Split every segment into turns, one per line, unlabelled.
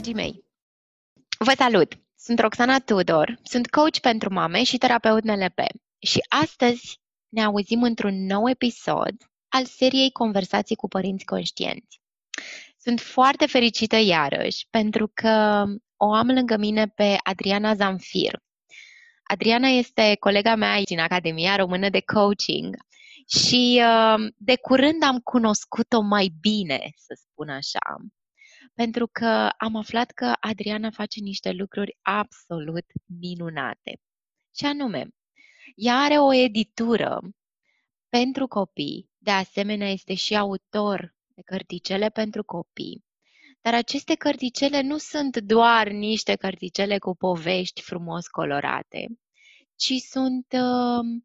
dragii mei! Vă salut! Sunt Roxana Tudor, sunt coach pentru mame și terapeut NLP și astăzi ne auzim într-un nou episod al seriei Conversații cu părinți conștienți. Sunt foarte fericită iarăși pentru că o am lângă mine pe Adriana Zamfir. Adriana este colega mea aici în Academia Română de Coaching și uh, de curând am cunoscut-o mai bine, să spun așa, pentru că am aflat că Adriana face niște lucruri absolut minunate. Și anume, ea are o editură pentru copii, de asemenea este și autor de cărticele pentru copii. Dar aceste cărticele nu sunt doar niște cărticele cu povești frumos colorate, ci sunt uh,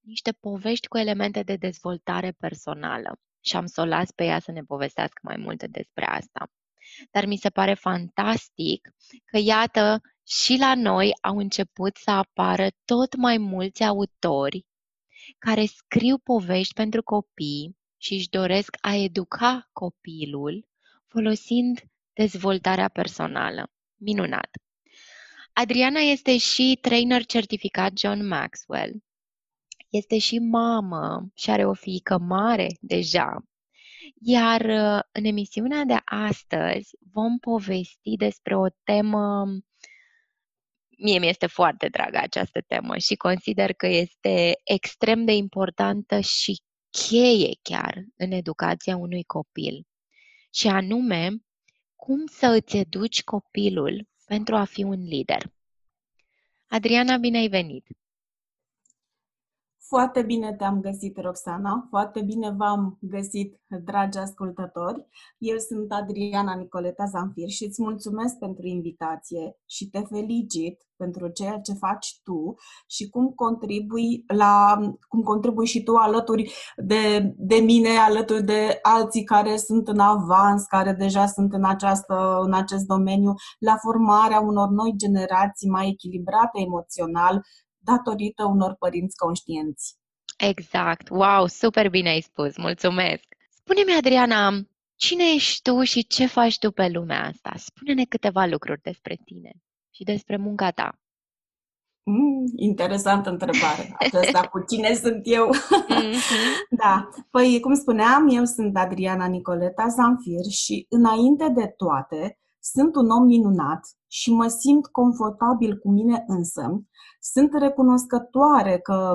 niște povești cu elemente de dezvoltare personală. Și am să o las pe ea să ne povestească mai multe despre asta. Dar mi se pare fantastic că, iată, și la noi au început să apară tot mai mulți autori care scriu povești pentru copii și își doresc a educa copilul folosind dezvoltarea personală. Minunat! Adriana este și trainer certificat John Maxwell. Este și mamă și are o fiică mare deja. Iar uh, în emisiunea de astăzi vom povesti despre o temă mie mi este foarte dragă această temă și consider că este extrem de importantă și cheie chiar în educația unui copil. Și anume, cum să îți educi copilul pentru a fi un lider. Adriana, bine ai venit!
Foarte bine te-am găsit, Roxana. Foarte bine v-am găsit, dragi ascultători. Eu sunt Adriana Nicoleta Zanfir și îți mulțumesc pentru invitație și te felicit pentru ceea ce faci tu și cum contribui la cum contribui și tu alături de, de mine, alături de alții care sunt în avans, care deja sunt în, această, în acest domeniu, la formarea unor noi generații mai echilibrate emoțional datorită unor părinți conștienți.
Exact. Wow, super bine ai spus. Mulțumesc. Spune-mi, Adriana, cine ești tu și ce faci tu pe lumea asta? Spune-ne câteva lucruri despre tine și despre munca ta.
Mm, interesantă întrebare. Aceasta cu cine sunt eu. Mm-hmm. da. Păi, cum spuneam, eu sunt Adriana Nicoleta Zamfir și înainte de toate, sunt un om minunat și mă simt confortabil cu mine însă. Sunt recunoscătoare că,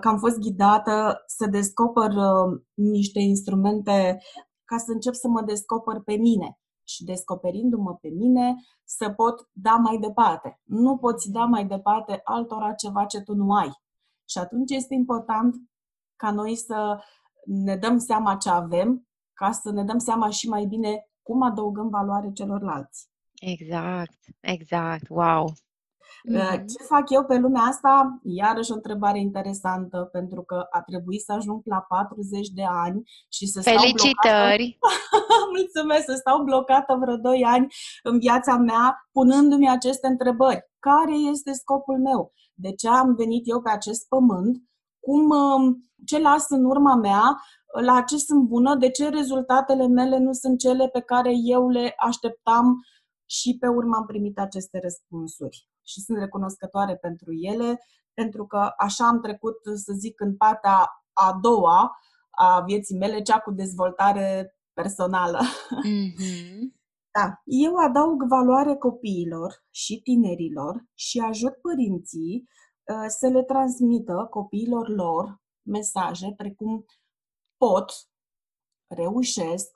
că am fost ghidată să descoper uh, niște instrumente ca să încep să mă descoper pe mine și descoperindu-mă pe mine să pot da mai departe. Nu poți da mai departe altora ceva ce tu nu ai. Și atunci este important ca noi să ne dăm seama ce avem, ca să ne dăm seama și mai bine cum adăugăm valoare celorlalți.
Exact, exact, wow.
Mm-hmm. Ce fac eu pe lumea asta? Iarăși o întrebare interesantă, pentru că a trebuit să ajung la 40 de ani și să stau
Felicitări!
Blocată. Mulțumesc! Să stau blocată vreo 2 ani în viața mea, punându-mi aceste întrebări. Care este scopul meu? De ce am venit eu pe acest pământ? Cum, um, ce las în urma mea? La ce sunt bună? De ce rezultatele mele nu sunt cele pe care eu le așteptam și pe urmă am primit aceste răspunsuri și sunt recunoscătoare pentru ele, pentru că așa am trecut, să zic, în partea a doua a vieții mele, cea cu dezvoltare personală. Mm-hmm. Da. Eu adaug valoare copiilor și tinerilor și ajut părinții uh, să le transmită copiilor lor mesaje precum pot, reușesc,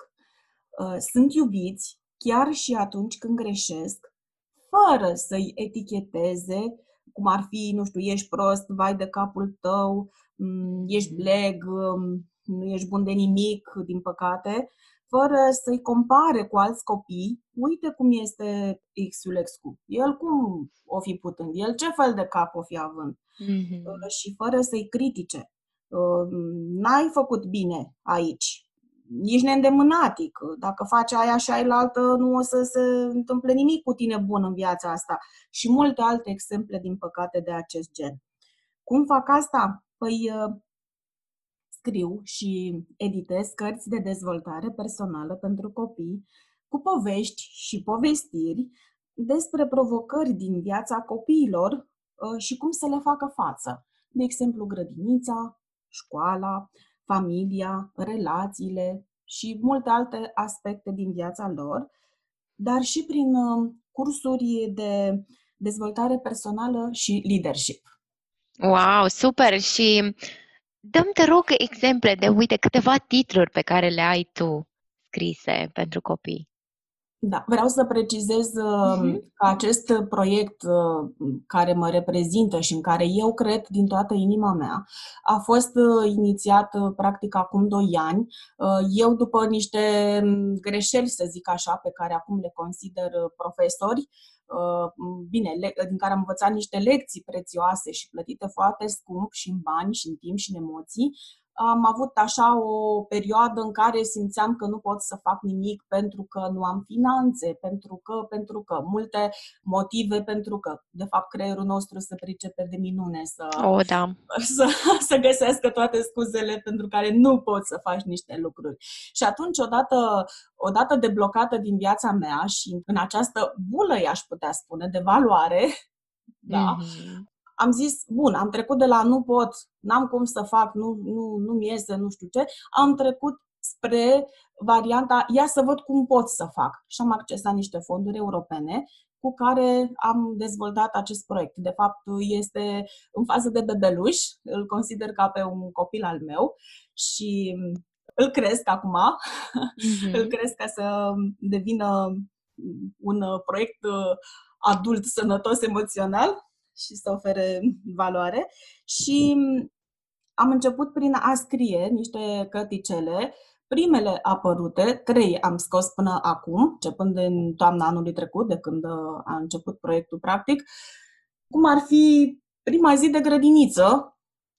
uh, sunt iubiți chiar și atunci când greșesc, fără să-i eticheteze, cum ar fi, nu știu, ești prost, vai de capul tău, mm, ești mm. bleg, mm, nu ești bun de nimic, din păcate, fără să-i compare cu alți copii, uite cum este X-ulexcu. El cum o fi putând? El ce fel de cap o fi având? Mm-hmm. Și fără să-i critique. Uh, n-ai făcut bine aici ești neîndemânatic. Dacă faci aia și ai la altă, nu o să se întâmple nimic cu tine bun în viața asta. Și multe alte exemple, din păcate, de acest gen. Cum fac asta? Păi uh, scriu și editez cărți de dezvoltare personală pentru copii cu povești și povestiri despre provocări din viața copiilor uh, și cum să le facă față. De exemplu, grădinița, școala, familia, relațiile și multe alte aspecte din viața lor, dar și prin uh, cursuri de dezvoltare personală și leadership.
Wow, super! Și dăm te rog exemple de, uite, câteva titluri pe care le ai tu scrise pentru copii.
Da, vreau să precizez uh-huh. că acest proiect uh, care mă reprezintă și în care eu cred din toată inima mea a fost uh, inițiat uh, practic acum 2 ani. Eu, după niște um, greșeli, să zic așa, pe care acum le consider profesori, bine, din care am învățat niște lecții prețioase și plătite foarte scump și în bani și în timp și în emoții, am avut așa o perioadă în care simțeam că nu pot să fac nimic pentru că nu am finanțe, pentru că, pentru că, multe motive pentru că, de fapt, creierul nostru se pricepe de minune să,
oh, da.
să, să găsească toate scuzele pentru care nu poți să faci niște lucruri. Și atunci, odată, odată deblocată din viața mea și în această bulă, i-aș putea spune, de valoare, da, mm-hmm am zis, bun, am trecut de la nu pot, n-am cum să fac, nu, nu, nu-mi iese, nu știu ce, am trecut spre varianta, ia să văd cum pot să fac. Și am accesat niște fonduri europene cu care am dezvoltat acest proiect. De fapt, este în fază de bebeluș, îl consider ca pe un copil al meu și îl cresc acum, mm-hmm. îl cresc ca să devină un proiect adult sănătos emoțional și să ofere valoare. Și am început prin a scrie niște căticele. Primele apărute, trei am scos până acum, începând în toamna anului trecut, de când uh, a început proiectul practic, cum ar fi prima zi de grădiniță,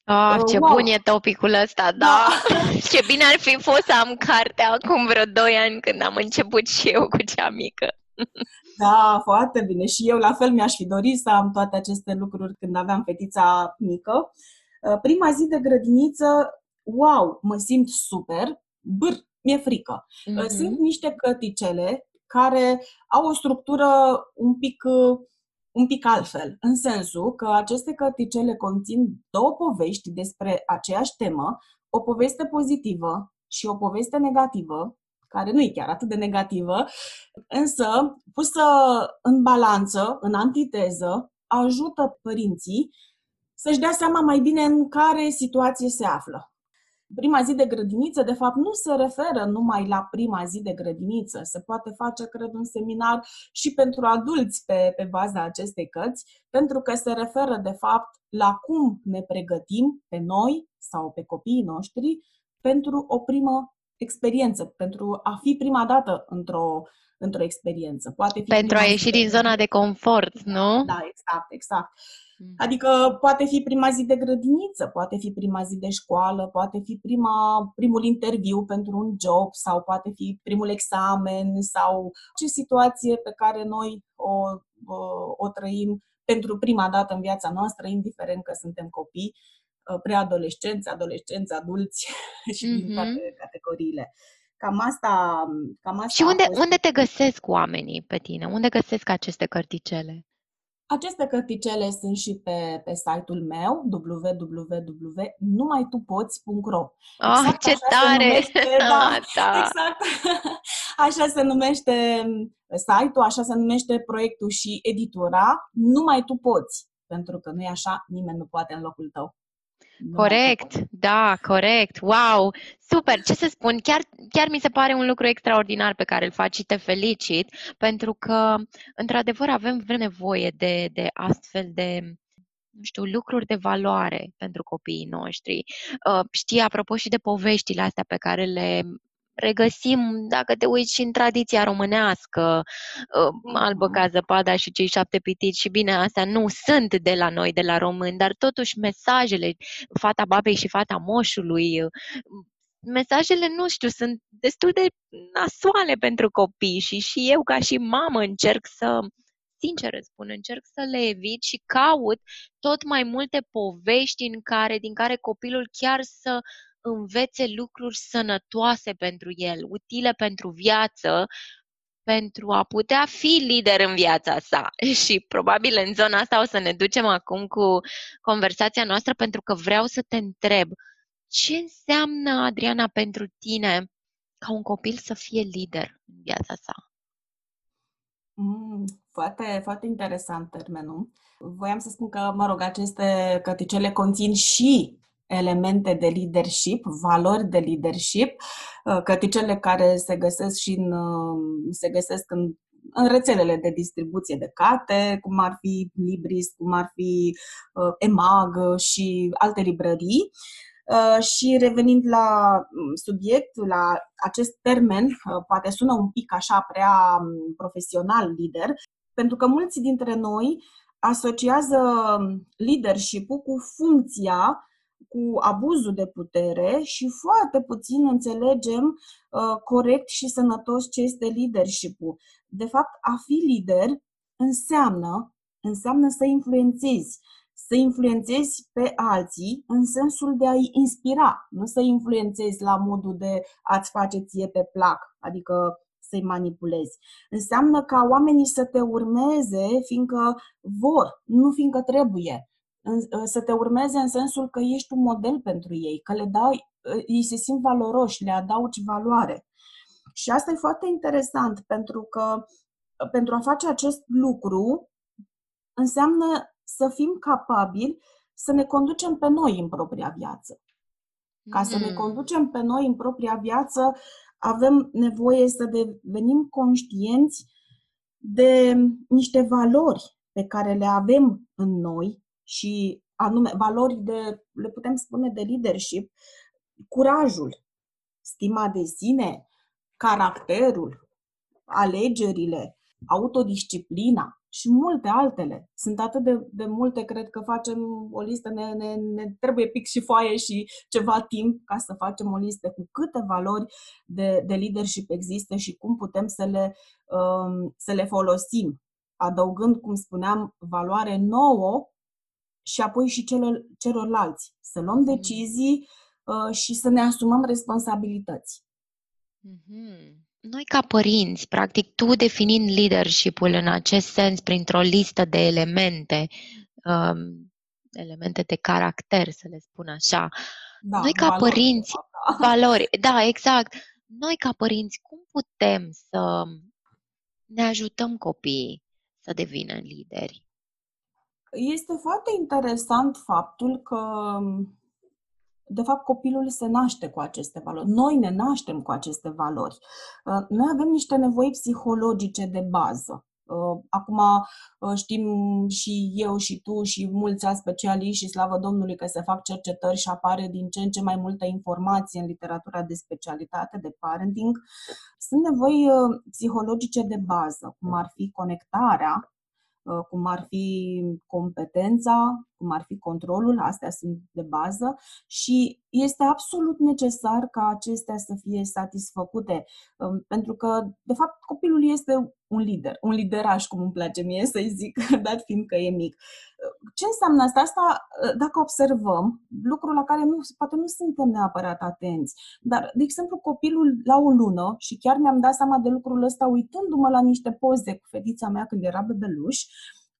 Ah, ce wow. bun e topicul ăsta, da. da. ce bine ar fi fost să am cartea acum vreo 2 ani când am început și eu cu cea mică.
Da, foarte bine. Și eu la fel mi-aș fi dorit să am toate aceste lucruri când aveam fetița mică. Uh, prima zi de grădiniță, wow, mă simt super, bâr, mi-e frică. Mm-hmm. Sunt niște căticele care au o structură un pic, uh, un pic altfel, în sensul că aceste căticele conțin două povești despre aceeași temă, o poveste pozitivă și o poveste negativă, care nu e chiar atât de negativă, însă pusă în balanță, în antiteză, ajută părinții să-și dea seama mai bine în care situație se află. Prima zi de grădiniță, de fapt, nu se referă numai la prima zi de grădiniță. Se poate face, cred, un seminar și pentru adulți pe, pe baza acestei cărți, pentru că se referă, de fapt, la cum ne pregătim pe noi sau pe copiii noștri pentru o primă experiență, pentru a fi prima dată într-o, într-o experiență.
Poate fi pentru a ieși din zona de confort, nu?
Da, exact, exact. Mm. Adică poate fi prima zi de grădiniță, poate fi prima zi de școală, poate fi prima, primul interviu pentru un job sau poate fi primul examen sau ce situație pe care noi o, o, o trăim pentru prima dată în viața noastră, indiferent că suntem copii Uh, preadolescenți, adolescenți, adulți și mm-hmm. din toate mm-hmm. categoriile. Cam asta, cam asta
Și unde, fost... unde te găsesc oamenii pe tine? Unde găsesc aceste cărticele?
Aceste cărticele sunt și pe, pe site-ul meu www.numaitupoți.ro
Oh, exact ce tare!
Numește, da, ah, da. Exact. Așa se numește site-ul, așa se numește proiectul și editura Numai tu poți. Pentru că nu e așa, nimeni nu poate în locul tău.
Corect, da, corect. Wow, super. Ce să spun, chiar, chiar mi se pare un lucru extraordinar pe care îl faci și te felicit, pentru că, într-adevăr, avem nevoie de, de astfel de nu știu, lucruri de valoare pentru copiii noștri. Uh, știi, apropo și de poveștile astea pe care le regăsim, dacă te uiți și în tradiția românească, uh, albă ca zăpada și cei șapte pitiți și bine, astea nu sunt de la noi, de la români, dar totuși mesajele, fata babei și fata moșului, uh, mesajele, nu știu, sunt destul de nasoale pentru copii și și eu ca și mamă încerc să, sincer spun, încerc să le evit și caut tot mai multe povești în care, din care copilul chiar să învețe lucruri sănătoase pentru el, utile pentru viață, pentru a putea fi lider în viața sa. Și probabil în zona asta o să ne ducem acum cu conversația noastră pentru că vreau să te întreb ce înseamnă, Adriana, pentru tine ca un copil să fie lider în viața sa?
Mm, foarte, foarte interesant termenul. Voiam să spun că, mă rog, aceste căticele conțin și elemente de leadership, valori de leadership, uh, căticele care se găsesc și în, uh, se găsesc în, în rețelele de distribuție de carte, cum ar fi Libris, cum ar fi uh, EMAG și alte librării. Uh, și revenind la mm, subiect, la acest termen, uh, poate sună un pic așa prea mm, profesional lider, pentru că mulți dintre noi asociază mm, leadership-ul cu funcția, cu abuzul de putere și foarte puțin înțelegem uh, corect și sănătos ce este leadership-ul. De fapt, a fi lider înseamnă, înseamnă să influențezi, să influențezi pe alții în sensul de a-i inspira, nu să influențezi la modul de a-ți face ție pe plac, adică să-i manipulezi. Înseamnă ca oamenii să te urmeze fiindcă vor, nu fiindcă trebuie. Să te urmeze în sensul că ești un model pentru ei, că le dai, ei se simt valoroși, le adaugi valoare. Și asta e foarte interesant pentru că pentru a face acest lucru înseamnă să fim capabili să ne conducem pe noi în propria viață. Ca să ne mm. conducem pe noi în propria viață, avem nevoie să devenim conștienți de niște valori pe care le avem în noi și anume valori de, le putem spune de leadership, curajul, stima de sine, caracterul, alegerile, autodisciplina, și multe altele. Sunt atât de, de multe, cred că facem o listă, ne, ne, ne trebuie pic și foaie și ceva timp ca să facem o listă cu câte valori de, de leadership există și cum putem să le, um, să le folosim, adăugând, cum spuneam, valoare nouă și apoi și celor, celorlalți. Să luăm mm-hmm. decizii uh, și să ne asumăm responsabilități.
Mm-hmm noi ca părinți, practic tu definind leadership-ul în acest sens printr-o listă de elemente, um, elemente de caracter, să le spun așa, da, noi ca valori, părinți, da. valori, da, exact, noi ca părinți, cum putem să ne ajutăm copiii să devină lideri?
Este foarte interesant faptul că de fapt, copilul se naște cu aceste valori. Noi ne naștem cu aceste valori. Uh, noi avem niște nevoi psihologice de bază. Uh, acum uh, știm și eu și tu și mulți alți specialiști și slavă Domnului că se fac cercetări și apare din ce în ce mai multă informație în literatura de specialitate, de parenting. Sunt nevoi psihologice de bază, cum ar fi conectarea, cum ar fi competența, cum ar fi controlul, astea sunt de bază și este absolut necesar ca acestea să fie satisfăcute, um, pentru că, de fapt, copilul este un lider, un lideraș, cum îmi place mie să-i zic, dat fiind că e mic. Ce înseamnă asta? Asta, dacă observăm, lucruri la care nu, poate nu suntem neapărat atenți, dar, de exemplu, copilul la o lună, și chiar mi-am dat seama de lucrul ăsta uitându-mă la niște poze cu fetița mea când era bebeluș,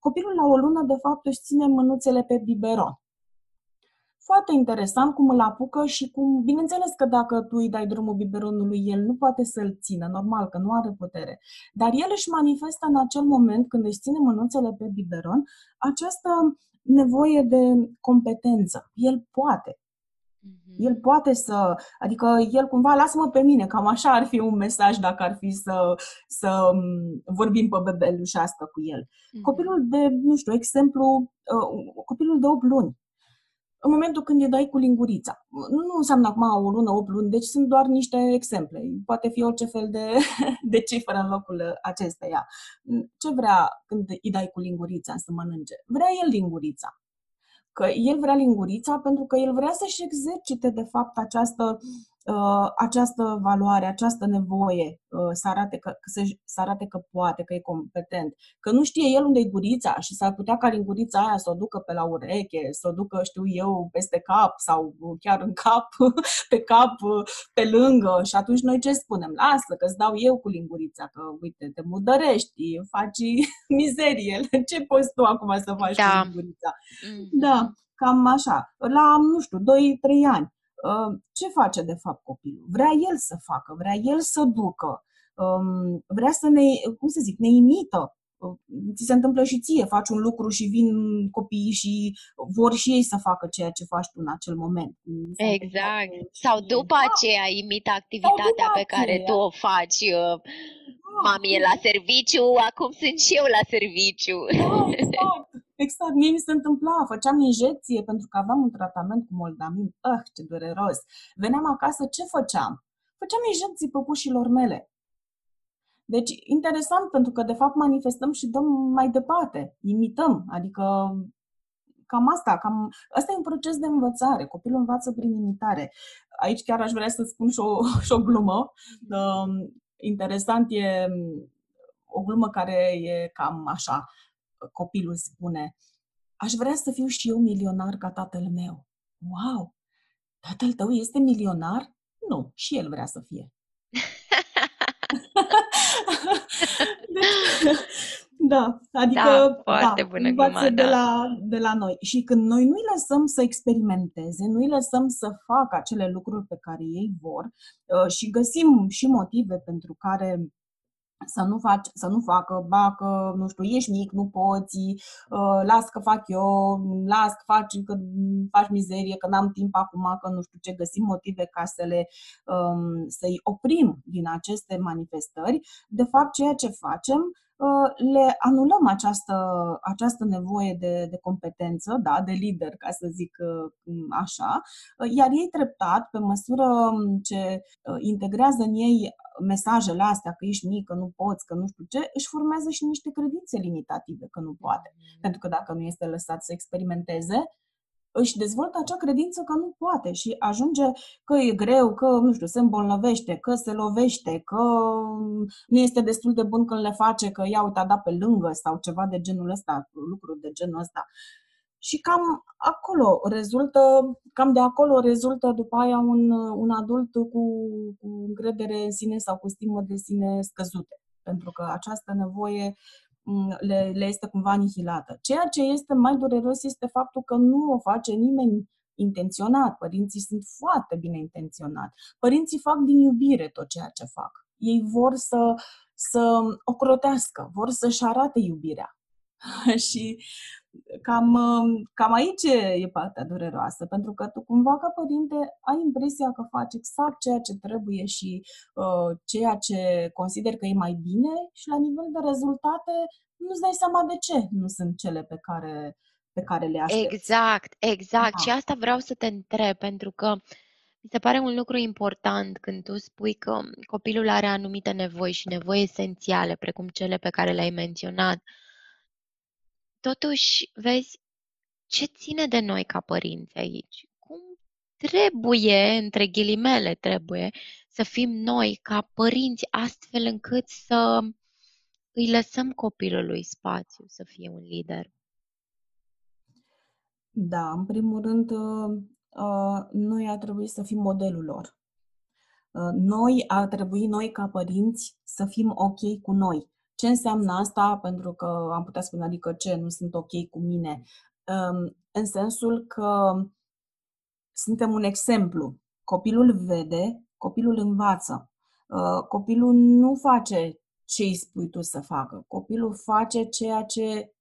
Copilul la o lună, de fapt, își ține mânuțele pe biberon. Foarte interesant cum îl apucă și cum, bineînțeles că dacă tu îi dai drumul biberonului, el nu poate să-l țină, normal că nu are putere. Dar el își manifestă în acel moment, când își ține mânuțele pe biberon, această nevoie de competență. El poate. El poate să, adică el cumva lasă-mă pe mine, cam așa ar fi un mesaj dacă ar fi să, să mm, vorbim pe bebelușească cu el. Mm-hmm. Copilul de, nu știu, exemplu, uh, copilul de 8 luni. În momentul când îi dai cu lingurița. Nu înseamnă acum o lună, 8 luni, deci sunt doar niște exemple. Poate fi orice fel de, de cifră în locul acesteia. Ce vrea când îi dai cu lingurița să mănânce? Vrea el lingurița că el vrea lingurița pentru că el vrea să-și exercite, de fapt, această uh, această valoare, această nevoie uh, să, arate că, să, să arate că poate, că e competent, că nu știe el unde e gurița și s-ar putea ca lingurița aia să o ducă pe la ureche, să o ducă, știu eu, peste cap sau chiar în cap, pe cap, pe lângă și atunci noi ce spunem? Lasă că îți dau eu cu lingurița, că uite, te mudărești, faci mizerie, ce poți tu acum să faci da. cu lingurița? Mm. Da, cam așa. La, nu știu, 2-3 ani Ă, ce face de fapt copilul? Vrea el să facă, vrea el să ducă, vrea să ne, cum să zic, ne imită. Ă, ți se întâmplă și ție, faci un lucru și vin copiii și vor și ei să facă ceea ce faci tu în acel moment.
Exact. Sau după da. aceea imită activitatea pe care aceea. tu o faci. Ă, da. Mami e la serviciu, acum sunt și eu la serviciu.
Da, exact. Exact, mie mi se întâmpla, făceam injecție pentru că aveam un tratament cu moldamin. Ah, ce dureros! Veneam acasă, ce făceam? Făceam injecții păpușilor mele. Deci, interesant pentru că, de fapt, manifestăm și dăm mai departe, imităm, adică cam asta, cam, asta e un proces de învățare. Copilul învață prin imitare. Aici chiar aș vrea să spun și o, și o glumă. Uh, interesant e o glumă care e cam așa copilul spune, aș vrea să fiu și eu milionar ca tatăl meu. Wow! Tatăl tău este milionar? Nu, și el vrea să fie. da, adică da,
foarte da, bună gluma,
de, da. la, de la noi. Și când noi nu-i lăsăm să experimenteze, nu-i lăsăm să facă acele lucruri pe care ei vor uh, și găsim și motive pentru care să nu, faci, să nu facă, ba că, nu știu, ești mic, nu poți, uh, las că fac eu, las că faci, că faci mizerie, că n-am timp acum, că nu știu ce, găsim motive ca să le, um, să-i oprim din aceste manifestări. De fapt, ceea ce facem Uh, le anulăm această, această nevoie de, de competență, da, de lider, ca să zic uh, așa, uh, iar ei treptat, pe măsură ce integrează în ei mesajele astea, că ești mic, că nu poți, că nu știu ce, își formează și niște credințe limitative că nu poate. Mm-hmm. Pentru că dacă nu este lăsat să experimenteze, își dezvoltă acea credință că nu poate și ajunge că e greu, că, nu știu, se îmbolnăvește, că se lovește, că nu este destul de bun când le face, că ia uite, a dat pe lângă sau ceva de genul ăsta, lucruri de genul ăsta. Și cam acolo rezultă, cam de acolo rezultă după aia un, un adult cu, cu încredere în sine sau cu stimă de sine scăzute. Pentru că această nevoie Mm, le, le este cumva anihilată. Ceea ce este mai dureros este faptul că nu o face nimeni intenționat. Părinții sunt foarte bine intenționați. Părinții fac din iubire tot ceea ce fac. Ei vor să, să ocrotească, vor să-și arate iubirea. și cam, cam aici e partea dureroasă, pentru că tu cumva ca părinte ai impresia că faci exact ceea ce trebuie și uh, ceea ce consider că e mai bine și la nivel de rezultate nu-ți dai seama de ce nu sunt cele pe care, pe care le aștepți.
Exact, exact. Da. Și asta vreau să te întreb, pentru că mi se pare un lucru important când tu spui că copilul are anumite nevoi și nevoi esențiale, precum cele pe care le-ai menționat. Totuși, vezi, ce ține de noi ca părinți aici? Cum trebuie, între ghilimele trebuie, să fim noi ca părinți astfel încât să îi lăsăm copilului spațiu să fie un lider?
Da, în primul rând, uh, uh, noi ar trebui să fim modelul lor. Uh, noi ar trebui, noi ca părinți, să fim ok cu noi. Ce înseamnă asta? Pentru că am putea spune, adică ce, nu sunt ok cu mine. Um, în sensul că suntem un exemplu. Copilul vede, copilul învață. Copilul nu face ce îi spui tu să facă. Copilul face ceea ce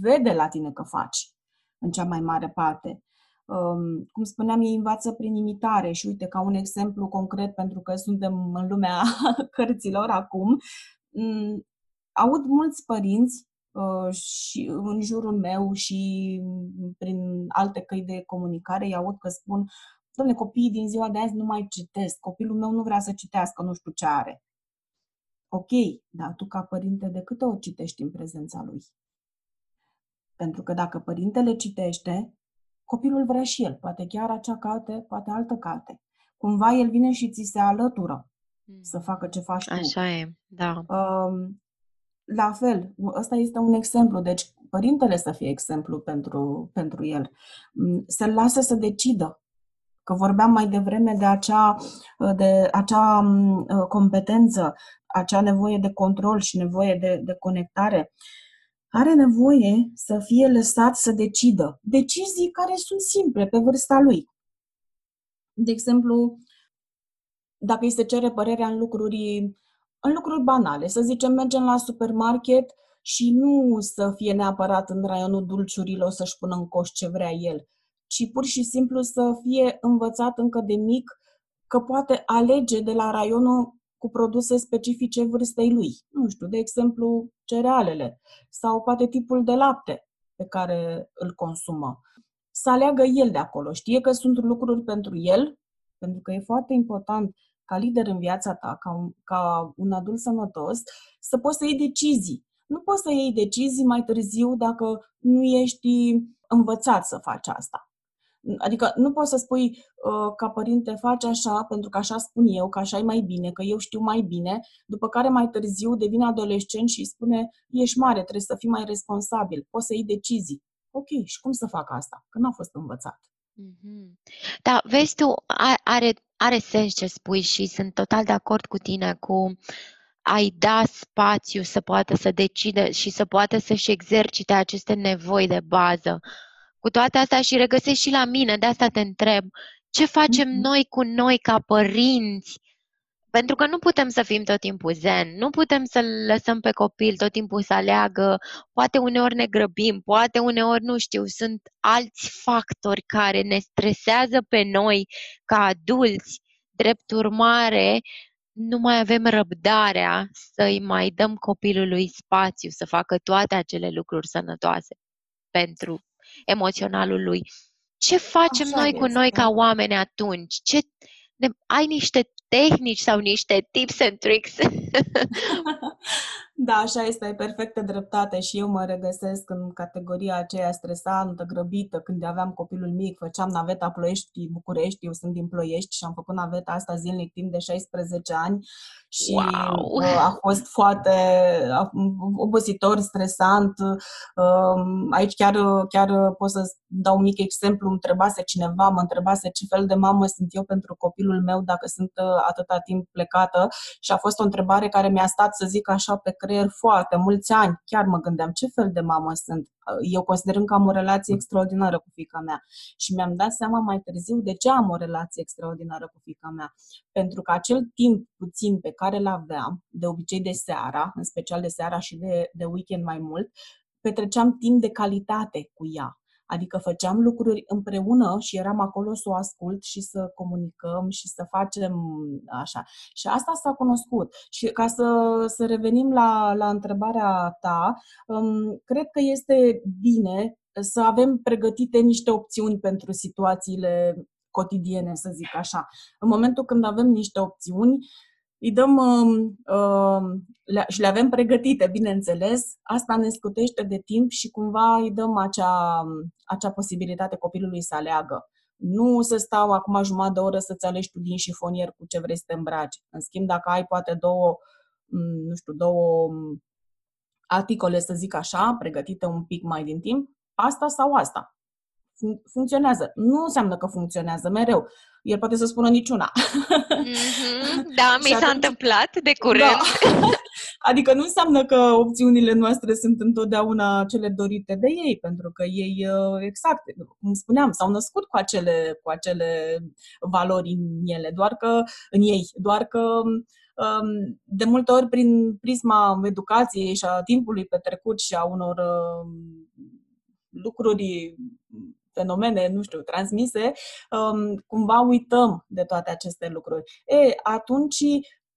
vede la tine că faci, în cea mai mare parte. Um, cum spuneam, ei învață prin imitare și uite, ca un exemplu concret, pentru că suntem în lumea cărților acum, um, aud mulți părinți uh, și în jurul meu și prin alte căi de comunicare, îi aud că spun, domne, copiii din ziua de azi nu mai citesc, copilul meu nu vrea să citească, nu știu ce are. Ok, dar tu ca părinte de câte ori citești în prezența lui? Pentru că dacă părintele citește, copilul vrea și el, poate chiar acea carte, poate altă carte. cumva el vine și ți se alătură să facă ce faci tu.
Așa e, da.
Um, la fel, ăsta este un exemplu. Deci, părintele să fie exemplu pentru, pentru el. Mm, să-l lasă să decidă. Că vorbeam mai devreme de acea, de acea mm, uh, competență, acea nevoie de control și nevoie de, de conectare. Are nevoie să fie lăsat să decidă. Decizii care sunt simple pe vârsta lui. De exemplu, dacă îi se cere părerea în lucruri, în lucruri banale, să zicem, mergem la supermarket și nu să fie neapărat în raionul dulciurilor să-și pună în coș ce vrea el, ci pur și simplu să fie învățat încă de mic că poate alege de la raionul cu produse specifice vârstei lui. Nu știu, de exemplu, cerealele sau poate tipul de lapte pe care îl consumă. Să aleagă el de acolo. Știe că sunt lucruri pentru el, pentru că e foarte important ca lider în viața ta, ca un, ca un adult sănătos, să poți să iei decizii. Nu poți să iei decizii mai târziu dacă nu ești învățat să faci asta. Adică nu poți să spui uh, ca părinte faci așa pentru că așa spun eu, că așa e mai bine, că eu știu mai bine, după care mai târziu devine adolescent și îi spune ești mare, trebuie să fii mai responsabil, poți să iei decizii. Ok, și cum să fac asta? Că n-a fost învățat.
Mm-hmm. Da, vezi tu, are, are sens ce spui și sunt total de acord cu tine cu ai da spațiu să poată să decide și să poată să-și exercite aceste nevoi de bază. Cu toate astea și regăsesc și la mine, de asta te întreb, ce facem mm-hmm. noi cu noi ca părinți pentru că nu putem să fim tot timpul zen, nu putem să lăsăm pe copil tot timpul să aleagă, poate uneori ne grăbim, poate uneori, nu știu, sunt alți factori care ne stresează pe noi ca adulți. Drept urmare, nu mai avem răbdarea să-i mai dăm copilului spațiu să facă toate acele lucruri sănătoase pentru emoționalul lui. Ce facem Așa noi este. cu noi ca oameni atunci? Ce, ne, ai niște tehnici sau niște tips and tricks.
da, așa este, ai perfectă dreptate și eu mă regăsesc în categoria aceea stresantă, grăbită, când aveam copilul mic, făceam naveta Ploiești, București, eu sunt din Ploiești și am făcut naveta asta zilnic timp de 16 ani și wow. Uh, a fost foarte obositor, stresant. Um, aici chiar, chiar pot să dau un mic exemplu, îmi întrebase cineva, mă întrebase ce fel de mamă sunt eu pentru copilul meu dacă sunt uh, atâta timp plecată și a fost o întrebare care mi-a stat, să zic așa, pe creier foarte mulți ani. Chiar mă gândeam ce fel de mamă sunt. Eu considerând că am o relație extraordinară cu fica mea și mi-am dat seama mai târziu de ce am o relație extraordinară cu fica mea. Pentru că acel timp puțin pe care îl aveam, de obicei de seara, în special de seara și de, de weekend mai mult, petreceam timp de calitate cu ea Adică făceam lucruri împreună și eram acolo să o ascult și să comunicăm și să facem așa. Și asta s-a cunoscut. Și ca să, să revenim la, la întrebarea ta, um, cred că este bine să avem pregătite niște opțiuni pentru situațiile cotidiene, să zic așa. În momentul când avem niște opțiuni, îi dăm uh, uh, le, și le avem pregătite, bineînțeles, asta ne scutește de timp și cumva îi dăm acea, acea posibilitate copilului să aleagă. Nu să stau acum jumătate de oră să-ți alegi tu din șifonier cu ce vrei să te îmbraci. În schimb, dacă ai poate două, nu știu, două articole, să zic așa, pregătite un pic mai din timp, asta sau asta fun- funcționează. Nu înseamnă că funcționează mereu. El poate să spună niciuna.
Mm-hmm. Da, mi s-a atunci... întâmplat de curând. Da.
Adică nu înseamnă că opțiunile noastre sunt întotdeauna cele dorite de ei, pentru că ei, uh, exact, cum spuneam, s-au născut cu acele, cu acele valori în ele, doar că în ei, doar că um, de multe ori prin prisma educației și a timpului petrecut și a unor um, lucruri fenomene, nu știu, transmise, um, cumva uităm de toate aceste lucruri. E, atunci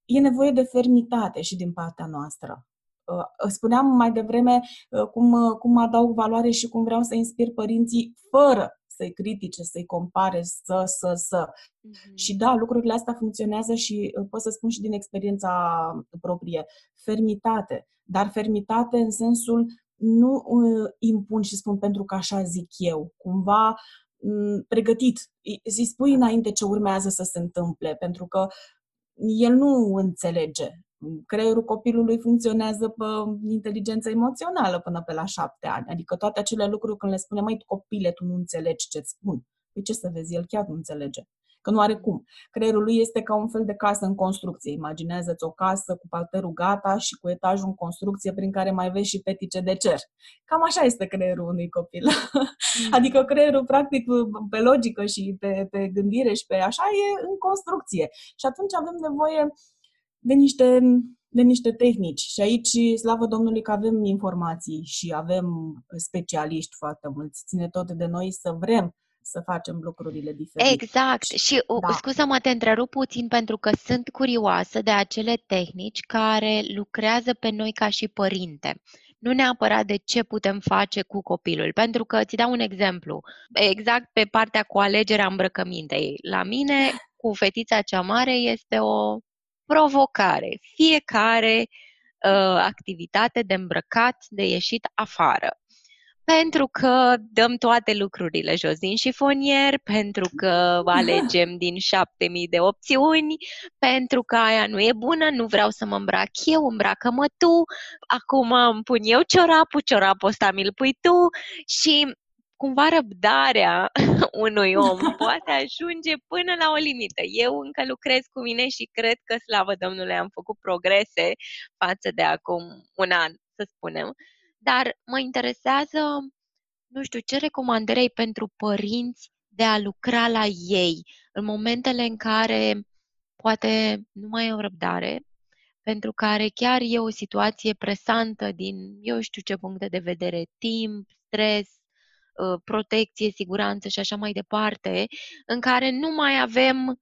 e nevoie de fermitate și din partea noastră. Uh, spuneam mai devreme uh, cum, uh, cum adaug valoare și cum vreau să inspir părinții fără să-i critique, să-i compare, să, să, să. Mm-hmm. Și da, lucrurile astea funcționează și pot să spun și din experiența proprie. Fermitate, dar fermitate în sensul nu uh, impun și spun pentru că așa zic eu. Cumva pregătit. Îi spui înainte ce urmează să se întâmple, pentru că el nu înțelege. Creierul copilului funcționează pe inteligență emoțională până pe la șapte ani. Adică toate acele lucruri când le spune, mai copile, tu nu înțelegi ce-ți spun. Păi ce să vezi, el chiar nu înțelege că nu are cum. Creierul lui este ca un fel de casă în construcție. Imaginează-ți o casă cu parterul gata și cu etajul în construcție prin care mai vezi și petice de cer. Cam așa este creierul unui copil. Mm. adică creierul, practic, pe logică și pe, pe gândire și pe așa, e în construcție. Și atunci avem nevoie de niște de niște tehnici. Și aici, slavă Domnului că avem informații și avem specialiști foarte mulți. Ține tot de noi să vrem să facem lucrurile diferite.
Exact. Și da. scuză-mă, te întrerup puțin pentru că sunt curioasă de acele tehnici care lucrează pe noi ca și părinte. Nu neapărat de ce putem face cu copilul. Pentru că, ți dau un exemplu, exact pe partea cu alegerea îmbrăcămintei. La mine, cu fetița cea mare, este o provocare. Fiecare uh, activitate de îmbrăcat, de ieșit afară pentru că dăm toate lucrurile jos din șifonier, pentru că alegem din șapte mii de opțiuni, pentru că aia nu e bună, nu vreau să mă îmbrac eu, îmbracă-mă tu, acum îmi pun eu ciorapul, ciorapul ăsta mi-l pui tu și cumva răbdarea unui om poate ajunge până la o limită. Eu încă lucrez cu mine și cred că, slavă Domnului, am făcut progrese față de acum un an, să spunem. Dar mă interesează, nu știu, ce recomandări ai pentru părinți de a lucra la ei în momentele în care poate nu mai au răbdare, pentru care chiar e o situație presantă din eu știu ce puncte de vedere, timp, stres, ă, protecție, siguranță și așa mai departe, în care nu mai avem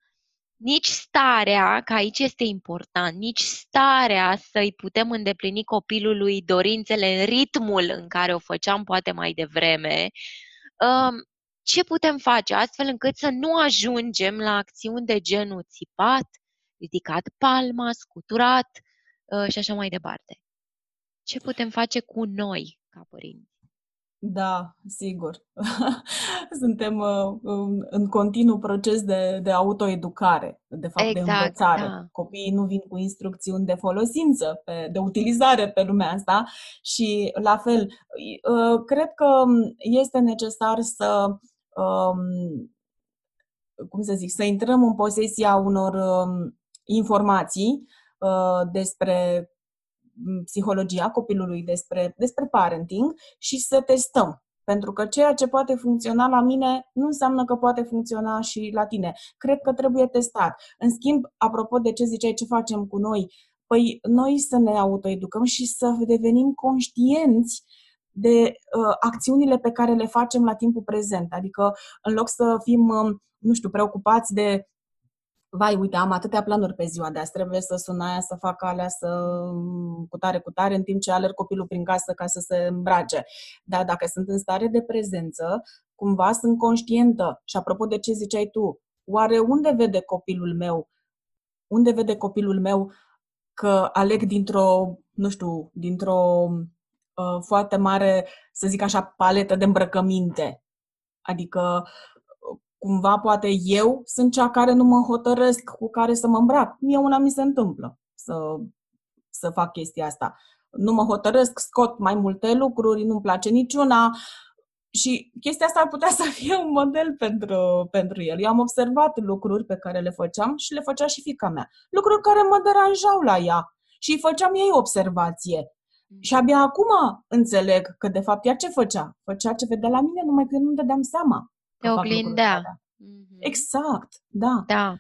nici starea, că aici este important, nici starea să-i putem îndeplini copilului dorințele în ritmul în care o făceam poate mai devreme, um, ce putem face astfel încât să nu ajungem la acțiuni de genul țipat, ridicat palma, scuturat uh, și așa mai departe. Ce putem face cu noi ca părinți?
Da, sigur. Suntem uh, în continuu proces de, de autoeducare, de fapt exact, de învățare. Da. Copiii nu vin cu instrucțiuni de folosință, pe, de utilizare pe lumea asta și la fel, uh, cred că este necesar să, um, cum să zic, să intrăm în posesia unor um, informații uh, despre psihologia copilului, despre, despre parenting și să testăm. Pentru că ceea ce poate funcționa la mine nu înseamnă că poate funcționa și la tine. Cred că trebuie testat. În schimb, apropo de ce ziceai, ce facem cu noi, păi noi să ne autoeducăm și să devenim conștienți de uh, acțiunile pe care le facem la timpul prezent. Adică, în loc să fim, uh, nu știu, preocupați de vai, uite, am atâtea planuri pe ziua de azi, trebuie să sun aia, să fac alea, să cu tare, cu tare, în timp ce alerg copilul prin casă ca să se îmbrace. Dar dacă sunt în stare de prezență, cumva sunt conștientă. Și apropo de ce ziceai tu, oare unde vede copilul meu? Unde vede copilul meu că aleg dintr-o, nu știu, dintr-o uh, foarte mare, să zic așa, paletă de îmbrăcăminte? Adică cumva poate eu sunt cea care nu mă hotărăsc cu care să mă îmbrac. Mie una mi se întâmplă să, să fac chestia asta. Nu mă hotărăsc, scot mai multe lucruri, nu-mi place niciuna și chestia asta ar putea să fie un model pentru, pentru el. Eu am observat lucruri pe care le făceam și le făcea și fica mea. Lucruri care mă deranjau la ea și îi făceam ei observație. Și abia acum înțeleg că de fapt ea ce făcea? Făcea ce vedea la mine, numai că eu nu dădeam seama.
Te oglindea. Mm-hmm.
Exact, da.
Da.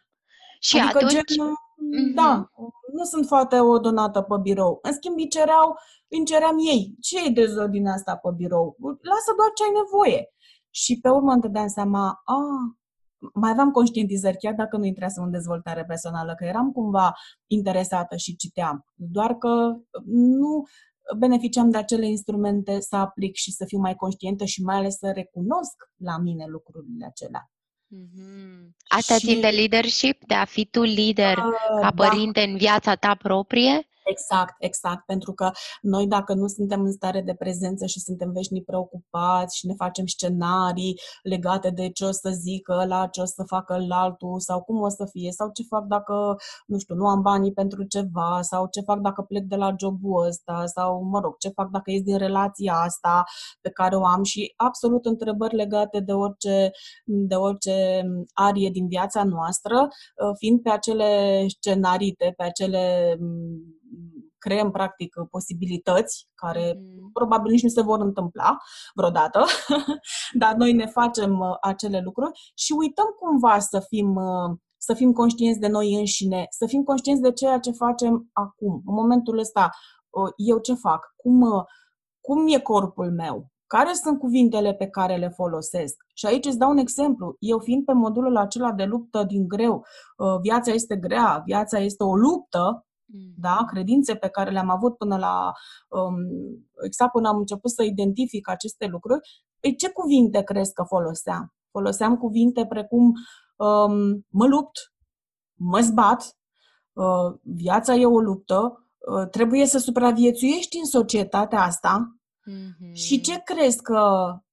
Și
adică
atunci...
Gen, mm-hmm. Da, nu sunt foarte odonată pe birou. În schimb, îi cereau, îi ceream ei. Ce e de zi din asta pe birou? Lasă doar ce ai nevoie. Și pe urmă îmi dădeam seama, a, mai aveam conștientizări, chiar dacă nu intrasem în dezvoltare personală, că eram cumva interesată și citeam. Doar că nu beneficiam de acele instrumente să aplic și să fiu mai conștientă și mai ales să recunosc la mine lucrurile acelea.
Mm-hmm. Asta și... țin de leadership, de a fi tu lider uh, ca da. părinte da. în viața ta proprie?
Exact, exact, pentru că noi dacă nu suntem în stare de prezență și suntem veșnic preocupați și ne facem scenarii legate de ce o să zică la ce o să facă la altul sau cum o să fie sau ce fac dacă, nu știu, nu am banii pentru ceva sau ce fac dacă plec de la jobul ăsta sau, mă rog, ce fac dacă ies din relația asta pe care o am și absolut întrebări legate de orice, de orice arie din viața noastră, fiind pe acele scenarite, pe acele creăm practic posibilități care mm. probabil nici nu se vor întâmpla vreodată, dar noi ne facem uh, acele lucruri și uităm cumva să fim uh, să fim conștienți de noi înșine, să fim conștienți de ceea ce facem acum, în momentul ăsta, uh, eu ce fac, cum, cum e corpul meu, care sunt cuvintele pe care le folosesc. Și aici îți dau un exemplu. Eu fiind pe modulul acela de luptă din greu, viața este grea, viața este o luptă, Mm. Da? credințe pe care le-am avut până la um, exact până am început să identific aceste lucruri, păi ce cuvinte crezi că foloseam? Foloseam cuvinte precum um, mă lupt, mă zbat, uh, viața e o luptă, uh, trebuie să supraviețuiești în societatea asta mm-hmm. și ce crezi că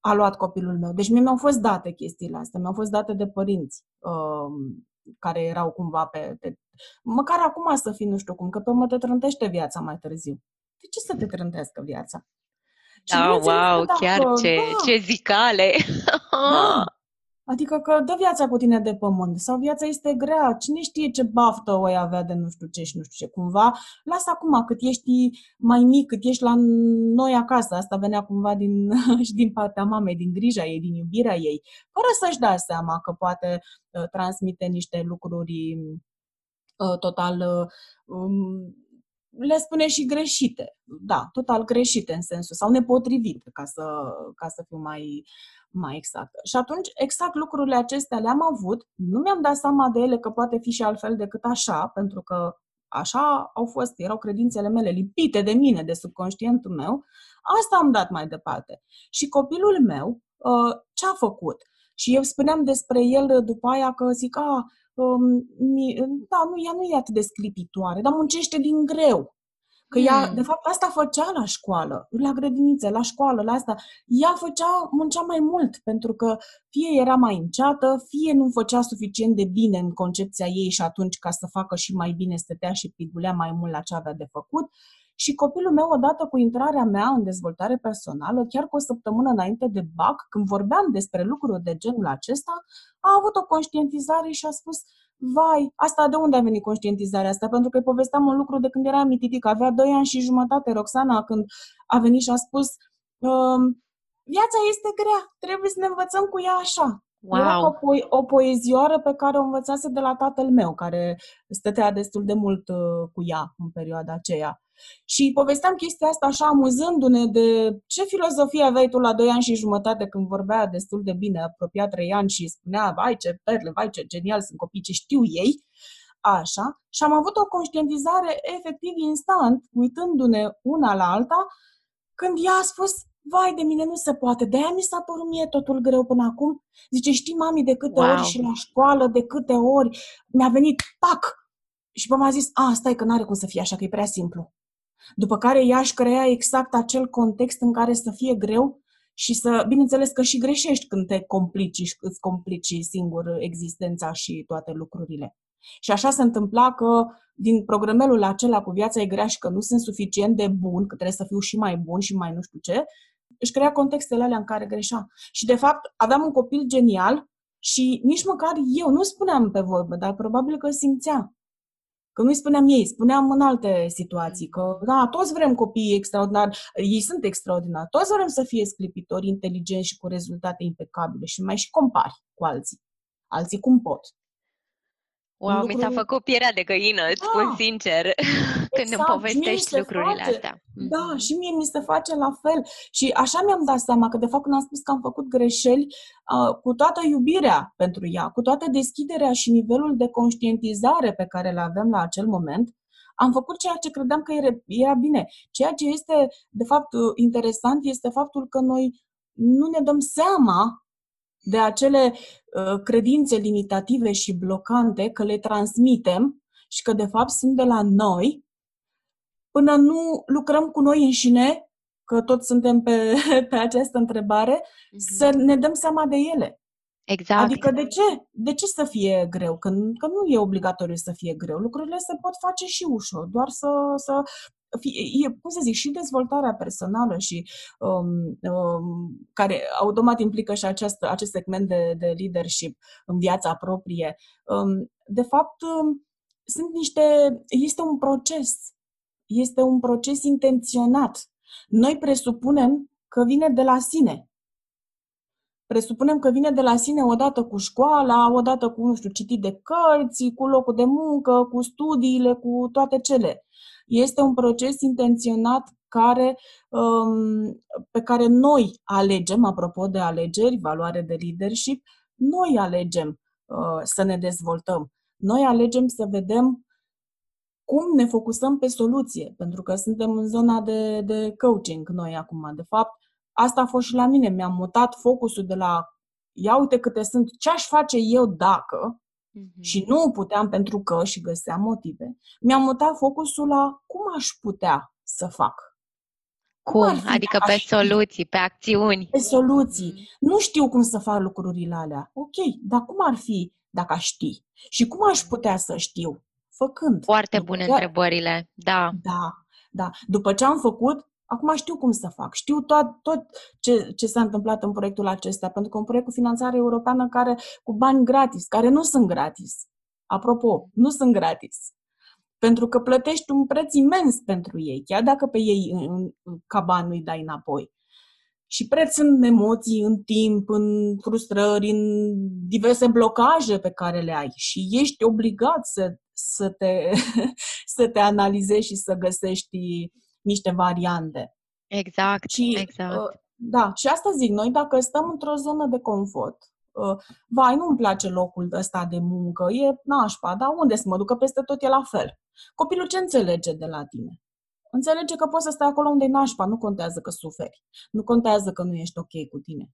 a luat copilul meu? Deci mie mi-au fost date chestiile astea, mi-au fost date de părinți. Uh, care erau cumva pe, pe... Măcar acum să fii nu știu cum, că pe mă te trântește viața mai târziu. De ce să te trântească viața?
Da, wow, chiar că, ce, da, ce zicale!
Da. Adică că dă viața cu tine de pământ sau viața este grea, cine știe ce baftă o avea de nu știu ce și nu știu ce, cumva. Lasă acum cât ești mai mic, cât ești la noi acasă, asta venea cumva din, și din partea mamei, din grija ei, din iubirea ei, fără să-și dea seama că poate uh, transmite niște lucruri uh, total uh, um, le spune și greșite. Da, total greșite în sensul, sau nepotrivite, ca să, ca să fiu mai, mai exactă. Și atunci, exact lucrurile acestea le-am avut, nu mi-am dat seama de ele că poate fi și altfel decât așa, pentru că așa au fost, erau credințele mele lipite de mine, de subconștientul meu, asta am dat mai departe. Și copilul meu, uh, ce a făcut? Și eu spuneam despre el după aia că zic, a, um, da, nu, ea nu e atât de sclipitoare, dar muncește din greu. Că ea, mm. de fapt, asta făcea la școală, la grădinițe, la școală, la asta. Ea făcea, muncea mai mult, pentru că fie era mai înceată, fie nu făcea suficient de bine în concepția ei și atunci ca să facă și mai bine stătea și pigulea mai mult la ce avea de făcut. Și copilul meu, odată cu intrarea mea în dezvoltare personală, chiar cu o săptămână înainte de BAC, când vorbeam despre lucruri de genul acesta, a avut o conștientizare și a spus – vai, asta de unde a venit conștientizarea asta? Pentru că îi povesteam un lucru de când era mititică, avea 2 ani și jumătate, Roxana, când a venit și a spus um, viața este grea, trebuie să ne învățăm cu ea așa. Wow. Era o, po- o poezioară pe care o învățase de la tatăl meu, care stătea destul de mult uh, cu ea în perioada aceea. Și povesteam chestia asta așa amuzându-ne de ce filozofie aveai tu la 2 ani și jumătate când vorbea destul de bine, apropiat 3 ani și spunea, vai ce perle, vai ce genial sunt copii, ce știu ei. Așa. Și am avut o conștientizare efectiv instant, uitându-ne una la alta, când ea a spus, vai de mine, nu se poate, de-aia mi s-a părut mie totul greu până acum. Zice, știi, mami, de câte wow. ori și la școală, de câte ori mi-a venit, pac! Și pe m-a zis, a, stai că n-are cum să fie așa, că e prea simplu. După care ea își crea exact acel context în care să fie greu și să, bineînțeles că și greșești când te complici și îți complici singur existența și toate lucrurile. Și așa se întâmpla că din programelul acela cu viața e grea și că nu sunt suficient de bun, că trebuie să fiu și mai bun și mai nu știu ce, își crea contextele alea în care greșea. Și de fapt aveam un copil genial și nici măcar eu nu spuneam pe vorbă, dar probabil că simțea. Că nu-i spuneam ei, spuneam în alte situații, că da, toți vrem copii extraordinari, ei sunt extraordinari, toți vrem să fie sclipitori, inteligenți și cu rezultate impecabile și mai și compari cu alții. Alții cum pot.
Wow, lucru... mi s-a făcut pielea de găină, îți da. spun sincer, când exact. îmi povestești lucrurile face. astea.
Da, mm-hmm. și mie mi se face la fel. Și așa mi-am dat seama că, de fapt, când am spus că am făcut greșeli, uh, cu toată iubirea pentru ea, cu toată deschiderea și nivelul de conștientizare pe care le aveam la acel moment, am făcut ceea ce credeam că era bine. Ceea ce este, de fapt, interesant este faptul că noi nu ne dăm seama de acele uh, credințe limitative și blocante, că le transmitem și că de fapt sunt de la noi, până nu lucrăm cu noi înșine, că toți suntem pe, pe această întrebare, mm-hmm. să ne dăm seama de ele.
Exact.
Adică de ce? De ce să fie greu? Că, că nu e obligatoriu să fie greu. Lucrurile se pot face și ușor, doar să, să fie, e, cum să zic, și dezvoltarea personală și um, um, care automat implică și acest, acest segment de, de leadership în viața proprie. Um, de fapt, um, sunt niște, este un proces. Este un proces intenționat. Noi presupunem că vine de la sine presupunem că vine de la sine odată cu școala, odată cu, nu știu, citit de cărți, cu locul de muncă, cu studiile, cu toate cele. Este un proces intenționat care, um, pe care noi alegem, apropo de alegeri, valoare de leadership, noi alegem uh, să ne dezvoltăm. Noi alegem să vedem cum ne focusăm pe soluție, pentru că suntem în zona de, de coaching noi acum. De fapt, asta a fost și la mine. Mi-am mutat focusul de la ia uite câte sunt, ce aș face eu dacă, mm-hmm. și nu puteam pentru că și găseam motive, mi-am mutat focusul la cum aș putea să fac.
Cum? cum adică pe soluții, pe acțiuni.
Pe soluții. Mm-hmm. Nu știu cum să fac lucrurile alea. Ok, dar cum ar fi dacă aș ști? Și cum aș putea să știu? Făcând.
Foarte bune că... întrebările, da.
Da, da. După ce am făcut, Acum știu cum să fac, știu tot, tot ce, ce s-a întâmplat în proiectul acesta, pentru că un proiect cu finanțare europeană care cu bani gratis, care nu sunt gratis. Apropo, nu sunt gratis. Pentru că plătești un preț imens pentru ei, chiar dacă pe ei ca bani nu-i dai înapoi. Și preț în emoții, în timp, în frustrări, în diverse blocaje pe care le ai. Și ești obligat să, să, te, să te analizezi și să găsești niște variante.
Exact, și, exact. Uh,
da, și asta zic, noi dacă stăm într-o zonă de confort, uh, vai, nu-mi place locul ăsta de muncă, e nașpa, dar unde să mă ducă peste tot e la fel. Copilul ce înțelege de la tine? Înțelege că poți să stai acolo unde e nașpa, nu contează că suferi, nu contează că nu ești ok cu tine.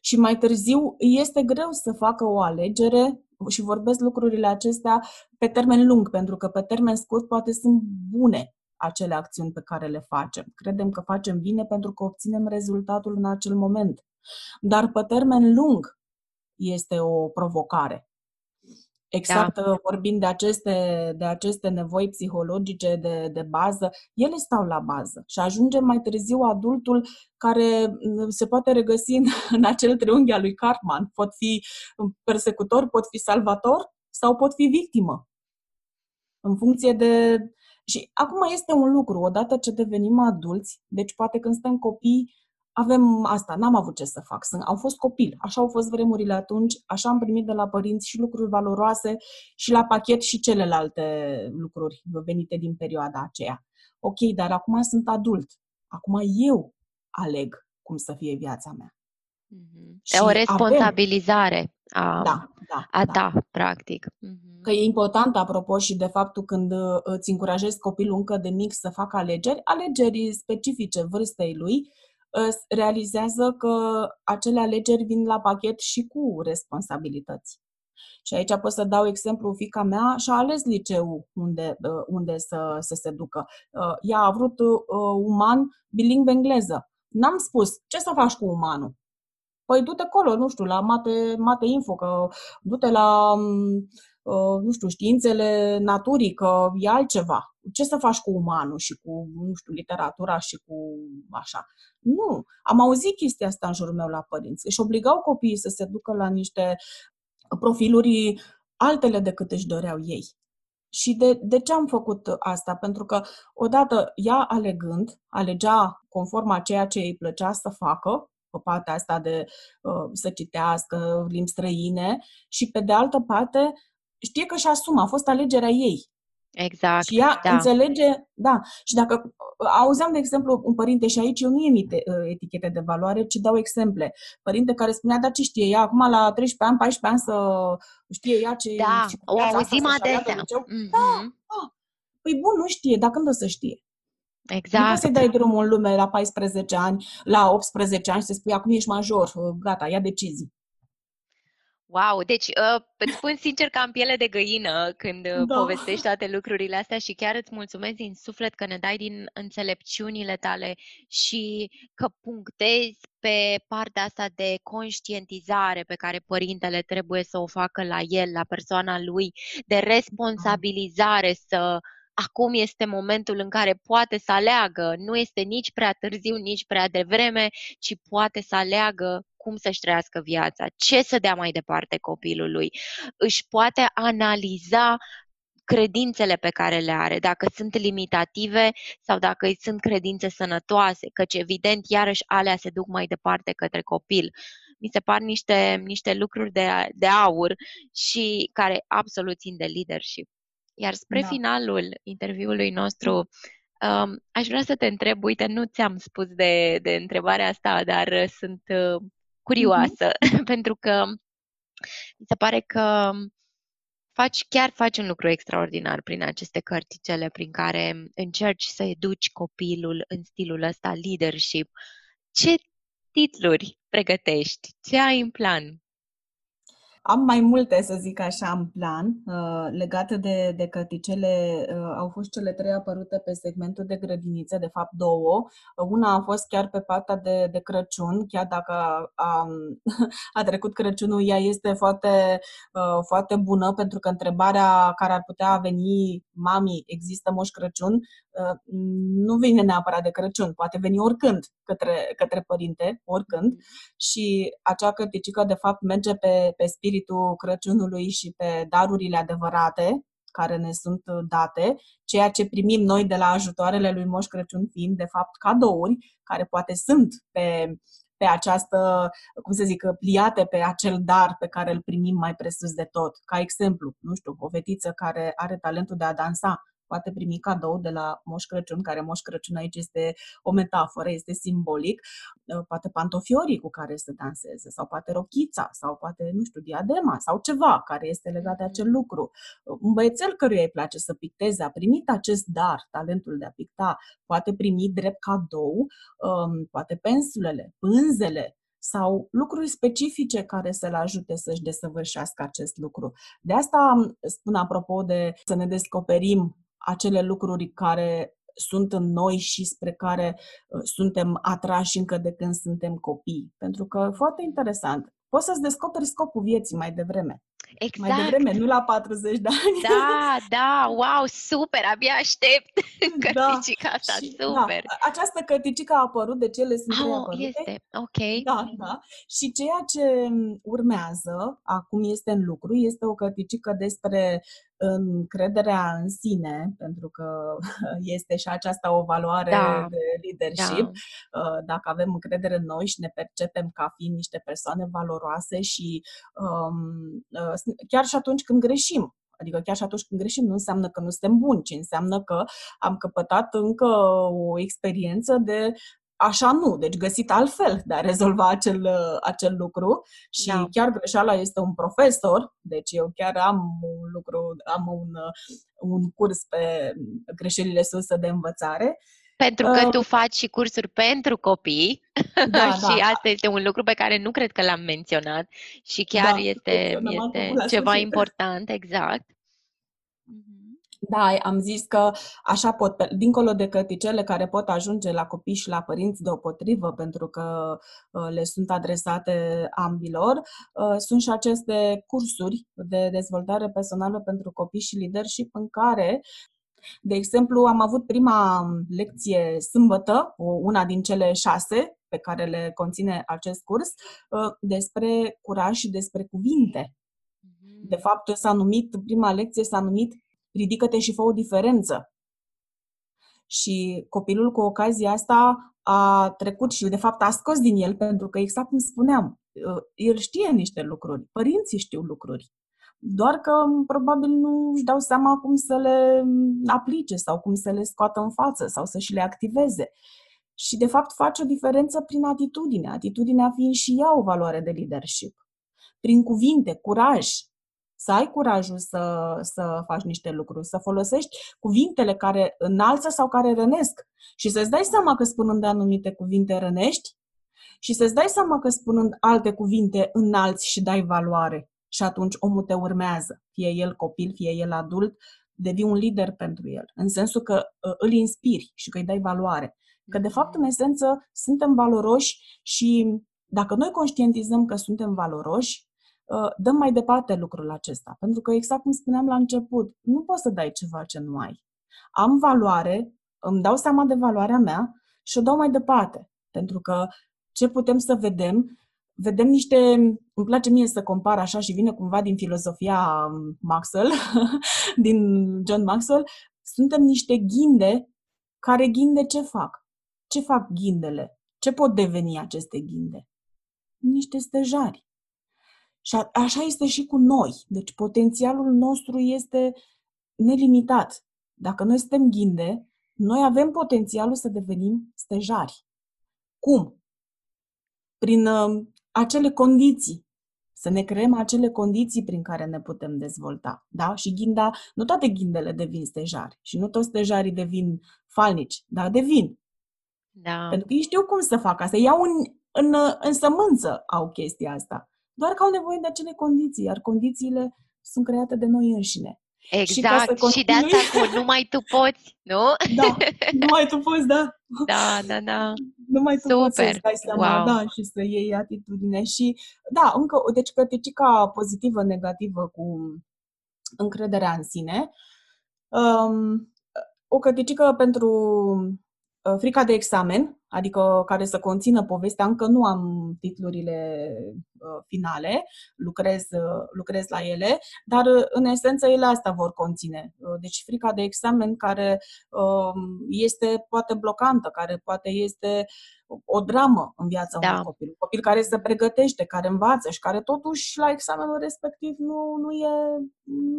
Și mai târziu este greu să facă o alegere și vorbesc lucrurile acestea pe termen lung, pentru că pe termen scurt poate sunt bune, acele acțiuni pe care le facem. Credem că facem bine pentru că obținem rezultatul în acel moment. Dar pe termen lung este o provocare. Exact da. vorbind de aceste, de aceste nevoi psihologice de, de bază, ele stau la bază și ajungem mai târziu adultul care mm, se poate regăsi în, în acel triunghi al lui Cartman. Pot fi persecutor, pot fi salvator sau pot fi victimă. În funcție de și acum este un lucru, odată ce devenim adulți, deci poate când suntem copii, avem asta, n-am avut ce să fac, Sunt, au fost copil, așa au fost vremurile atunci, așa am primit de la părinți și lucruri valoroase și la pachet și celelalte lucruri venite din perioada aceea. Ok, dar acum sunt adult, acum eu aleg cum să fie viața mea.
Mm-hmm. o responsabilizare avem, a,
da, da,
a da. ta, practic.
Mm-hmm. Că e important, apropo, și de faptul când uh, îți încurajezi copilul încă de mic să facă alegeri, alegeri specifice vârstei lui, realizează că acele alegeri vin la pachet și cu responsabilități. Și aici pot să dau exemplu, fica mea și-a ales liceu unde, uh, unde să, să se ducă. Uh, ea a vrut uman bilingv engleză. N-am spus, ce să faci cu umanul? Păi du-te acolo, nu știu, la mate, mate info, că du-te la, mm, uh, nu știu, științele naturii, că e altceva. Ce să faci cu umanul și cu, nu știu, literatura și cu așa? Nu. Am auzit chestia asta în jurul meu la părinți. Își obligau copiii să se ducă la niște profiluri altele decât își doreau ei. Și de, de ce am făcut asta? Pentru că, odată, ea alegând, alegea conform a ceea ce îi plăcea să facă, pe partea asta de uh, să citească limbi străine și pe de altă parte știe că și asumă, a fost alegerea ei.
Exact.
Și ea da. înțelege, da. Și dacă uh, auzeam, de exemplu, un părinte, și aici eu nu emite uh, etichete de valoare, ci dau exemple. Părinte care spunea, da, ce știe ea acum la 13 ani, 14 ani să știe ea ce...
Da, o auzim adesea.
Mm-hmm. Da, da. Păi bun, nu știe, dar când o să știe?
Exact. Nu
poți să dai drumul în lume la 14 ani, la 18 ani și să spui acum ești major, gata, ia decizii.
Wow, deci uh, îți spun sincer că am piele de găină când uh, da. povestești toate lucrurile astea și chiar îți mulțumesc din suflet că ne dai din înțelepciunile tale și că punctezi pe partea asta de conștientizare pe care părintele trebuie să o facă la el, la persoana lui, de responsabilizare să acum este momentul în care poate să aleagă, nu este nici prea târziu, nici prea devreme, ci poate să aleagă cum să-și trăiască viața, ce să dea mai departe copilului, își poate analiza credințele pe care le are, dacă sunt limitative sau dacă sunt credințe sănătoase, căci evident iarăși alea se duc mai departe către copil. Mi se par niște, niște lucruri de, de aur și care absolut țin de leadership. Iar spre da. finalul interviului nostru, um, aș vrea să te întreb, uite, nu ți-am spus de, de întrebarea asta, dar sunt uh, curioasă, mm-hmm. pentru că mi se pare că faci, chiar faci un lucru extraordinar prin aceste cărticele prin care încerci să educi copilul în stilul ăsta leadership. Ce titluri pregătești? Ce ai în plan?
Am mai multe, să zic așa, în plan. Uh, legate de, de căticele, uh, au fost cele trei apărute pe segmentul de grădiniță, de fapt două. Una a fost chiar pe partea de, de Crăciun, chiar dacă a, a trecut Crăciunul, ea este foarte, uh, foarte bună, pentru că întrebarea care ar putea veni, mami, există Moș Crăciun, nu vine neapărat de Crăciun, poate veni oricând către, către părinte, oricând. Mm-hmm. Și acea cărticică, de fapt, merge pe, pe spiritul Crăciunului și pe darurile adevărate care ne sunt date, ceea ce primim noi de la ajutoarele lui Moș Crăciun fiind, de fapt, cadouri, care poate sunt pe, pe această, cum să zic, pliate pe acel dar pe care îl primim mai presus de tot. Ca exemplu, nu știu, o fetiță care are talentul de a dansa, poate primi cadou de la Moș Crăciun, care Moș Crăciun aici este o metaforă, este simbolic, uh, poate pantofiorii cu care să danseze, sau poate rochița, sau poate, nu știu, diadema, sau ceva care este legat de mm-hmm. acel lucru. Un băiețel căruia îi place să picteze a primit acest dar, talentul de a picta, poate primi drept cadou, um, poate pensulele, pânzele, sau lucruri specifice care să-l ajute să-și desăvârșească acest lucru. De asta spun apropo de să ne descoperim acele lucruri care sunt în noi și spre care uh, suntem atrași încă de când suntem copii. Pentru că, foarte interesant, poți să-ți descoperi scopul vieții mai devreme.
Exact.
Mai devreme, nu la 40 de ani.
Da, da, wow, super, abia aștept da, cărticica asta, și, da, super. Da,
această cărticică a apărut, de ce le sunt
oh, apărute. este, ok.
Da, da. Și ceea ce urmează, acum este în lucru, este o cărticică despre încrederea în sine, pentru că este și aceasta o valoare da. de leadership. Da. Dacă avem încredere în noi și ne percepem ca fiind niște persoane valoroase și um, chiar și atunci când greșim. Adică chiar și atunci când greșim nu înseamnă că nu suntem buni, ci înseamnă că am căpătat încă o experiență de așa nu, deci găsit altfel de a rezolva acel, acel lucru și da. chiar greșeala este un profesor, deci eu chiar am un lucru, am un, un curs pe greșelile suse de învățare
pentru că uh, tu faci și cursuri pentru copii da, și da. asta este un lucru pe care nu cred că l-am menționat și chiar da, este, este ceva important, exact.
Mhm. Da, am zis că așa pot, dincolo de căticele care pot ajunge la copii și la părinți deopotrivă, pentru că uh, le sunt adresate ambilor, uh, sunt și aceste cursuri de dezvoltare personală pentru copii și leadership în care de exemplu, am avut prima lecție sâmbătă, una din cele șase pe care le conține acest curs, uh, despre curaj și despre cuvinte. Mhm. De fapt, s-a numit, prima lecție s-a numit Ridică-te și fă o diferență. Și copilul cu ocazia asta a trecut și de fapt a scos din el, pentru că exact cum spuneam, uh, el știe niște lucruri, părinții știu lucruri doar că probabil nu își dau seama cum să le aplice sau cum să le scoată în față sau să și le activeze. Și de fapt face o diferență prin atitudine, atitudinea fiind și ea o valoare de leadership. Prin cuvinte, curaj, să ai curajul să, să faci niște lucruri, să folosești cuvintele care înalță sau care rănesc și să-ți dai seama că spunând anumite cuvinte rănești și să-ți dai seama că spunând alte cuvinte înalți și dai valoare și atunci omul te urmează, fie el copil, fie el adult, devii un lider pentru el, în sensul că uh, îl inspiri și că îi dai valoare. Că, de fapt, în mm-hmm. esență, suntem valoroși și dacă noi conștientizăm că suntem valoroși, uh, dăm mai departe lucrul acesta. Pentru că, exact cum spuneam la început, nu poți să dai ceva ce nu ai. Am valoare, îmi dau seama de valoarea mea și o dau mai departe. Pentru că ce putem să vedem vedem niște, îmi place mie să compar așa și vine cumva din filozofia Maxwell, din John Maxwell, suntem niște ghinde care ghinde ce fac? Ce fac ghindele? Ce pot deveni aceste ghinde? Niște stejari. Și a, așa este și cu noi. Deci potențialul nostru este nelimitat. Dacă noi suntem ghinde, noi avem potențialul să devenim stejari. Cum? Prin uh, acele condiții, să ne creăm acele condiții prin care ne putem dezvolta. Da? Și ghinda, nu toate ghindele devin stejari și nu toți stejarii devin falnici, dar devin.
Da.
Pentru că ei știu cum să facă asta. Iau în, în, în sămânță au chestia asta. Doar că au nevoie de acele condiții, iar condițiile sunt create de noi înșine.
Exact, și, și de asta cu numai tu poți, nu?
Da, numai tu poți, da.
Da, da, da.
Numai tu Super. poți să dai seama, wow. da, și să iei atitudine. Și, da, încă, deci cătecica pozitivă, negativă cu încrederea în sine. Um, o cătecică pentru uh, frica de examen, adică care să conțină povestea. Încă nu am titlurile uh, finale, lucrez, uh, lucrez la ele, dar uh, în esență ele asta vor conține. Deci frica de examen care este poate blocantă, care poate este o dramă în viața da. unui copil. Un copil care se pregătește, care învață și care totuși la examenul respectiv nu, nu e,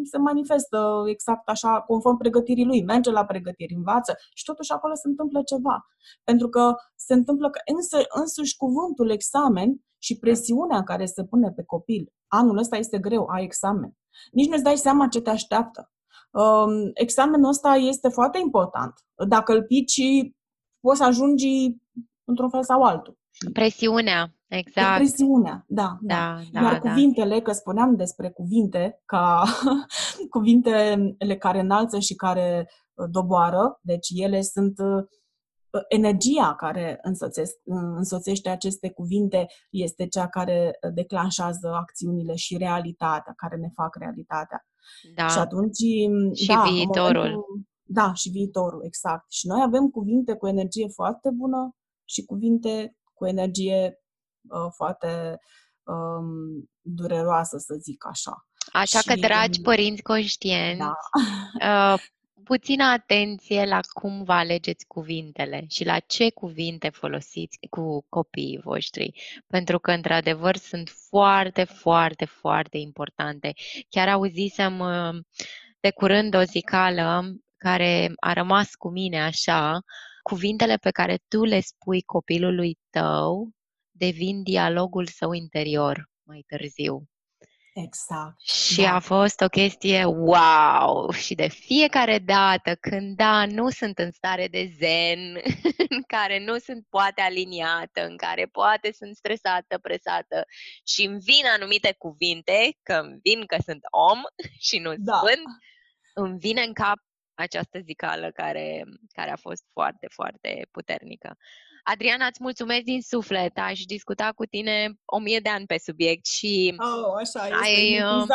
se manifestă exact așa, conform pregătirii lui. Merge la pregătiri, învață și totuși acolo se întâmplă ceva. Pentru că se întâmplă că însă, însuși cuvântul examen și presiunea care se pune pe copil. Anul ăsta este greu, ai examen. Nici nu-ți dai seama ce te așteaptă. Um, examenul ăsta este foarte important. Dacă îl pici, poți să ajungi într-un fel sau altul.
Presiunea, exact.
Presiunea, da. da, da Iar da, cuvintele, că spuneam despre cuvinte, ca cuvintele care înalță și care uh, doboară, deci ele sunt uh, energia care însoțește aceste cuvinte este cea care declanșează acțiunile și realitatea, care ne fac realitatea.
Da.
Și atunci...
Și da, viitorul.
Momentul, da, și viitorul, exact. Și noi avem cuvinte cu energie foarte bună și cuvinte cu energie uh, foarte um, dureroasă, să zic așa.
Așa și, că, dragi părinți conștienți, da. uh, puțină atenție la cum vă alegeți cuvintele și la ce cuvinte folosiți cu copiii voștri, pentru că, într-adevăr, sunt foarte, foarte, foarte importante. Chiar auzisem uh, de curând o zicală care a rămas cu mine așa, cuvintele pe care tu le spui copilului tău devin dialogul său interior mai târziu.
Exact.
Și da. a fost o chestie wow! Și de fiecare dată când, da, nu sunt în stare de zen, în care nu sunt poate aliniată, în care poate sunt stresată, presată și îmi vin anumite cuvinte, că îmi vin că sunt om și nu da. sunt, îmi vine în cap această zicală care, care a fost foarte, foarte puternică. Adriana, îți mulțumesc din suflet. Aș discuta cu tine o mie de ani pe subiect și...
Oh, așa, este ai, uh,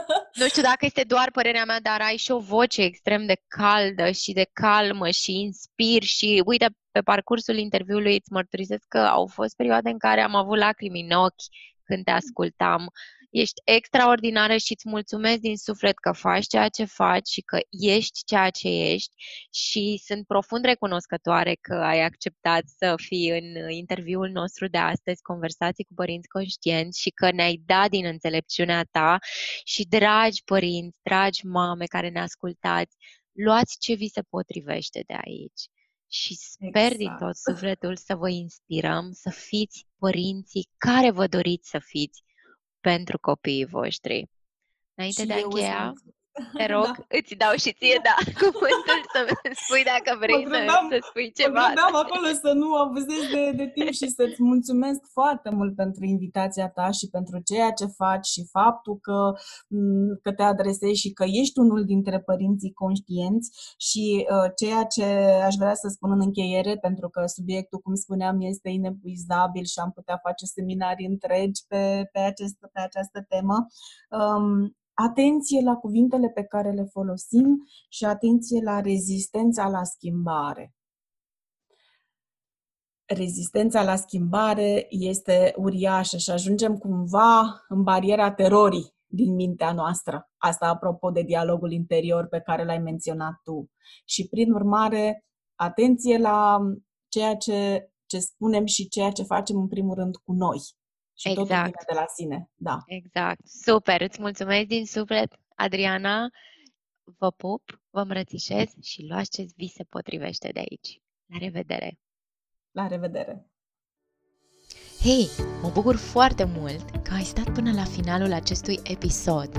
Nu știu dacă este doar părerea mea, dar ai și o voce extrem de caldă și de calmă și inspir și, uite, pe parcursul interviului îți mărturisesc că au fost perioade în care am avut lacrimi în ochi când te ascultam Ești extraordinară și îți mulțumesc din suflet că faci ceea ce faci și că ești ceea ce ești și sunt profund recunoscătoare că ai acceptat să fii în interviul nostru de astăzi, conversații cu părinți conștienți și că ne-ai dat din înțelepciunea ta și dragi părinți, dragi mame care ne ascultați, luați ce vi se potrivește de aici și sper exact. din tot sufletul să vă inspirăm să fiți părinții care vă doriți să fiți pentru copiii voștri. Înainte și de a încheia... te rog, da. îți dau și ție, da, cuvântul să spui dacă vrei gândeam, să, să spui ceva.
Mă acolo să nu abuzez de, de timp și să-ți mulțumesc foarte mult pentru invitația ta și pentru ceea ce faci și faptul că, că te adresezi și că ești unul dintre părinții conștienți și uh, ceea ce aș vrea să spun în încheiere, pentru că subiectul, cum spuneam, este inepuizabil și am putea face seminarii întregi pe, pe, acest, pe această temă. Um, atenție la cuvintele pe care le folosim și atenție la rezistența la schimbare. Rezistența la schimbare este uriașă și ajungem cumva în bariera terorii din mintea noastră. Asta apropo de dialogul interior pe care l-ai menționat tu. Și prin urmare, atenție la ceea ce, ce spunem și ceea ce facem în primul rând cu noi. Și exact. totul vine de la sine. Da.
Exact. Super. Îți mulțumesc din suflet, Adriana. Vă pup, vă îmbrățișez și luați ce vi se potrivește de aici. La revedere!
La revedere!
Hei, mă bucur foarte mult că ai stat până la finalul acestui episod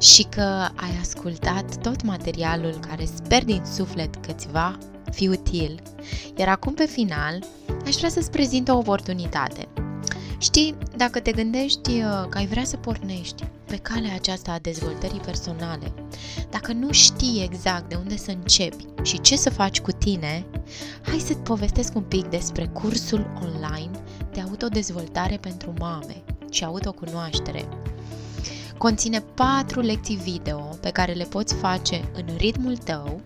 și că ai ascultat tot materialul care sper din suflet că ți va fi util. Iar acum pe final, aș vrea să-ți prezint o oportunitate. Știi, dacă te gândești uh, că ai vrea să pornești pe calea aceasta a dezvoltării personale, dacă nu știi exact de unde să începi și ce să faci cu tine, hai să-ți povestesc un pic despre cursul online de autodezvoltare pentru mame și autocunoaștere. Conține patru lecții video pe care le poți face în ritmul tău,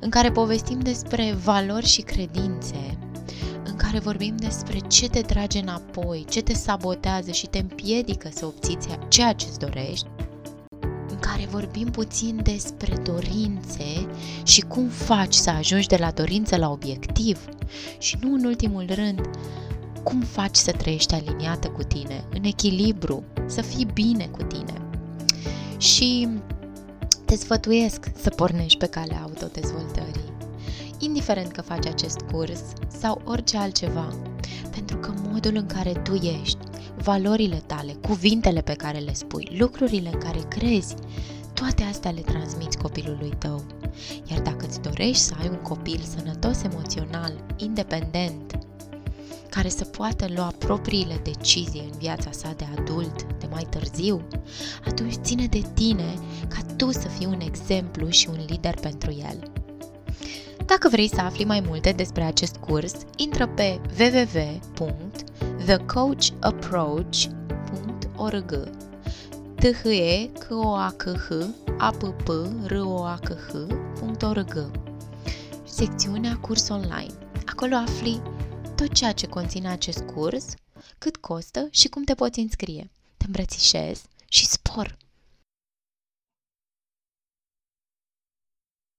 în care povestim despre valori și credințe, în care vorbim despre ce te trage înapoi, ce te sabotează și te împiedică să obțiți ceea ce îți dorești, în care vorbim puțin despre dorințe și cum faci să ajungi de la dorință la obiectiv și nu în ultimul rând, cum faci să trăiești aliniată cu tine, în echilibru, să fii bine cu tine. Și te sfătuiesc să pornești pe calea autodezvoltării indiferent că faci acest curs sau orice altceva, pentru că modul în care tu ești, valorile tale, cuvintele pe care le spui, lucrurile în care crezi, toate astea le transmiți copilului tău. Iar dacă îți dorești să ai un copil sănătos emoțional, independent, care să poată lua propriile decizii în viața sa de adult, de mai târziu, atunci ține de tine ca tu să fii un exemplu și un lider pentru el. Dacă vrei să afli mai multe despre acest curs, intră pe www.thecoachapproach.org t h e k o a k h a p p r o a k h.org Secțiunea Curs Online. Acolo afli tot ceea ce conține acest curs, cât costă și cum te poți înscrie. Te îmbrățișez și spor!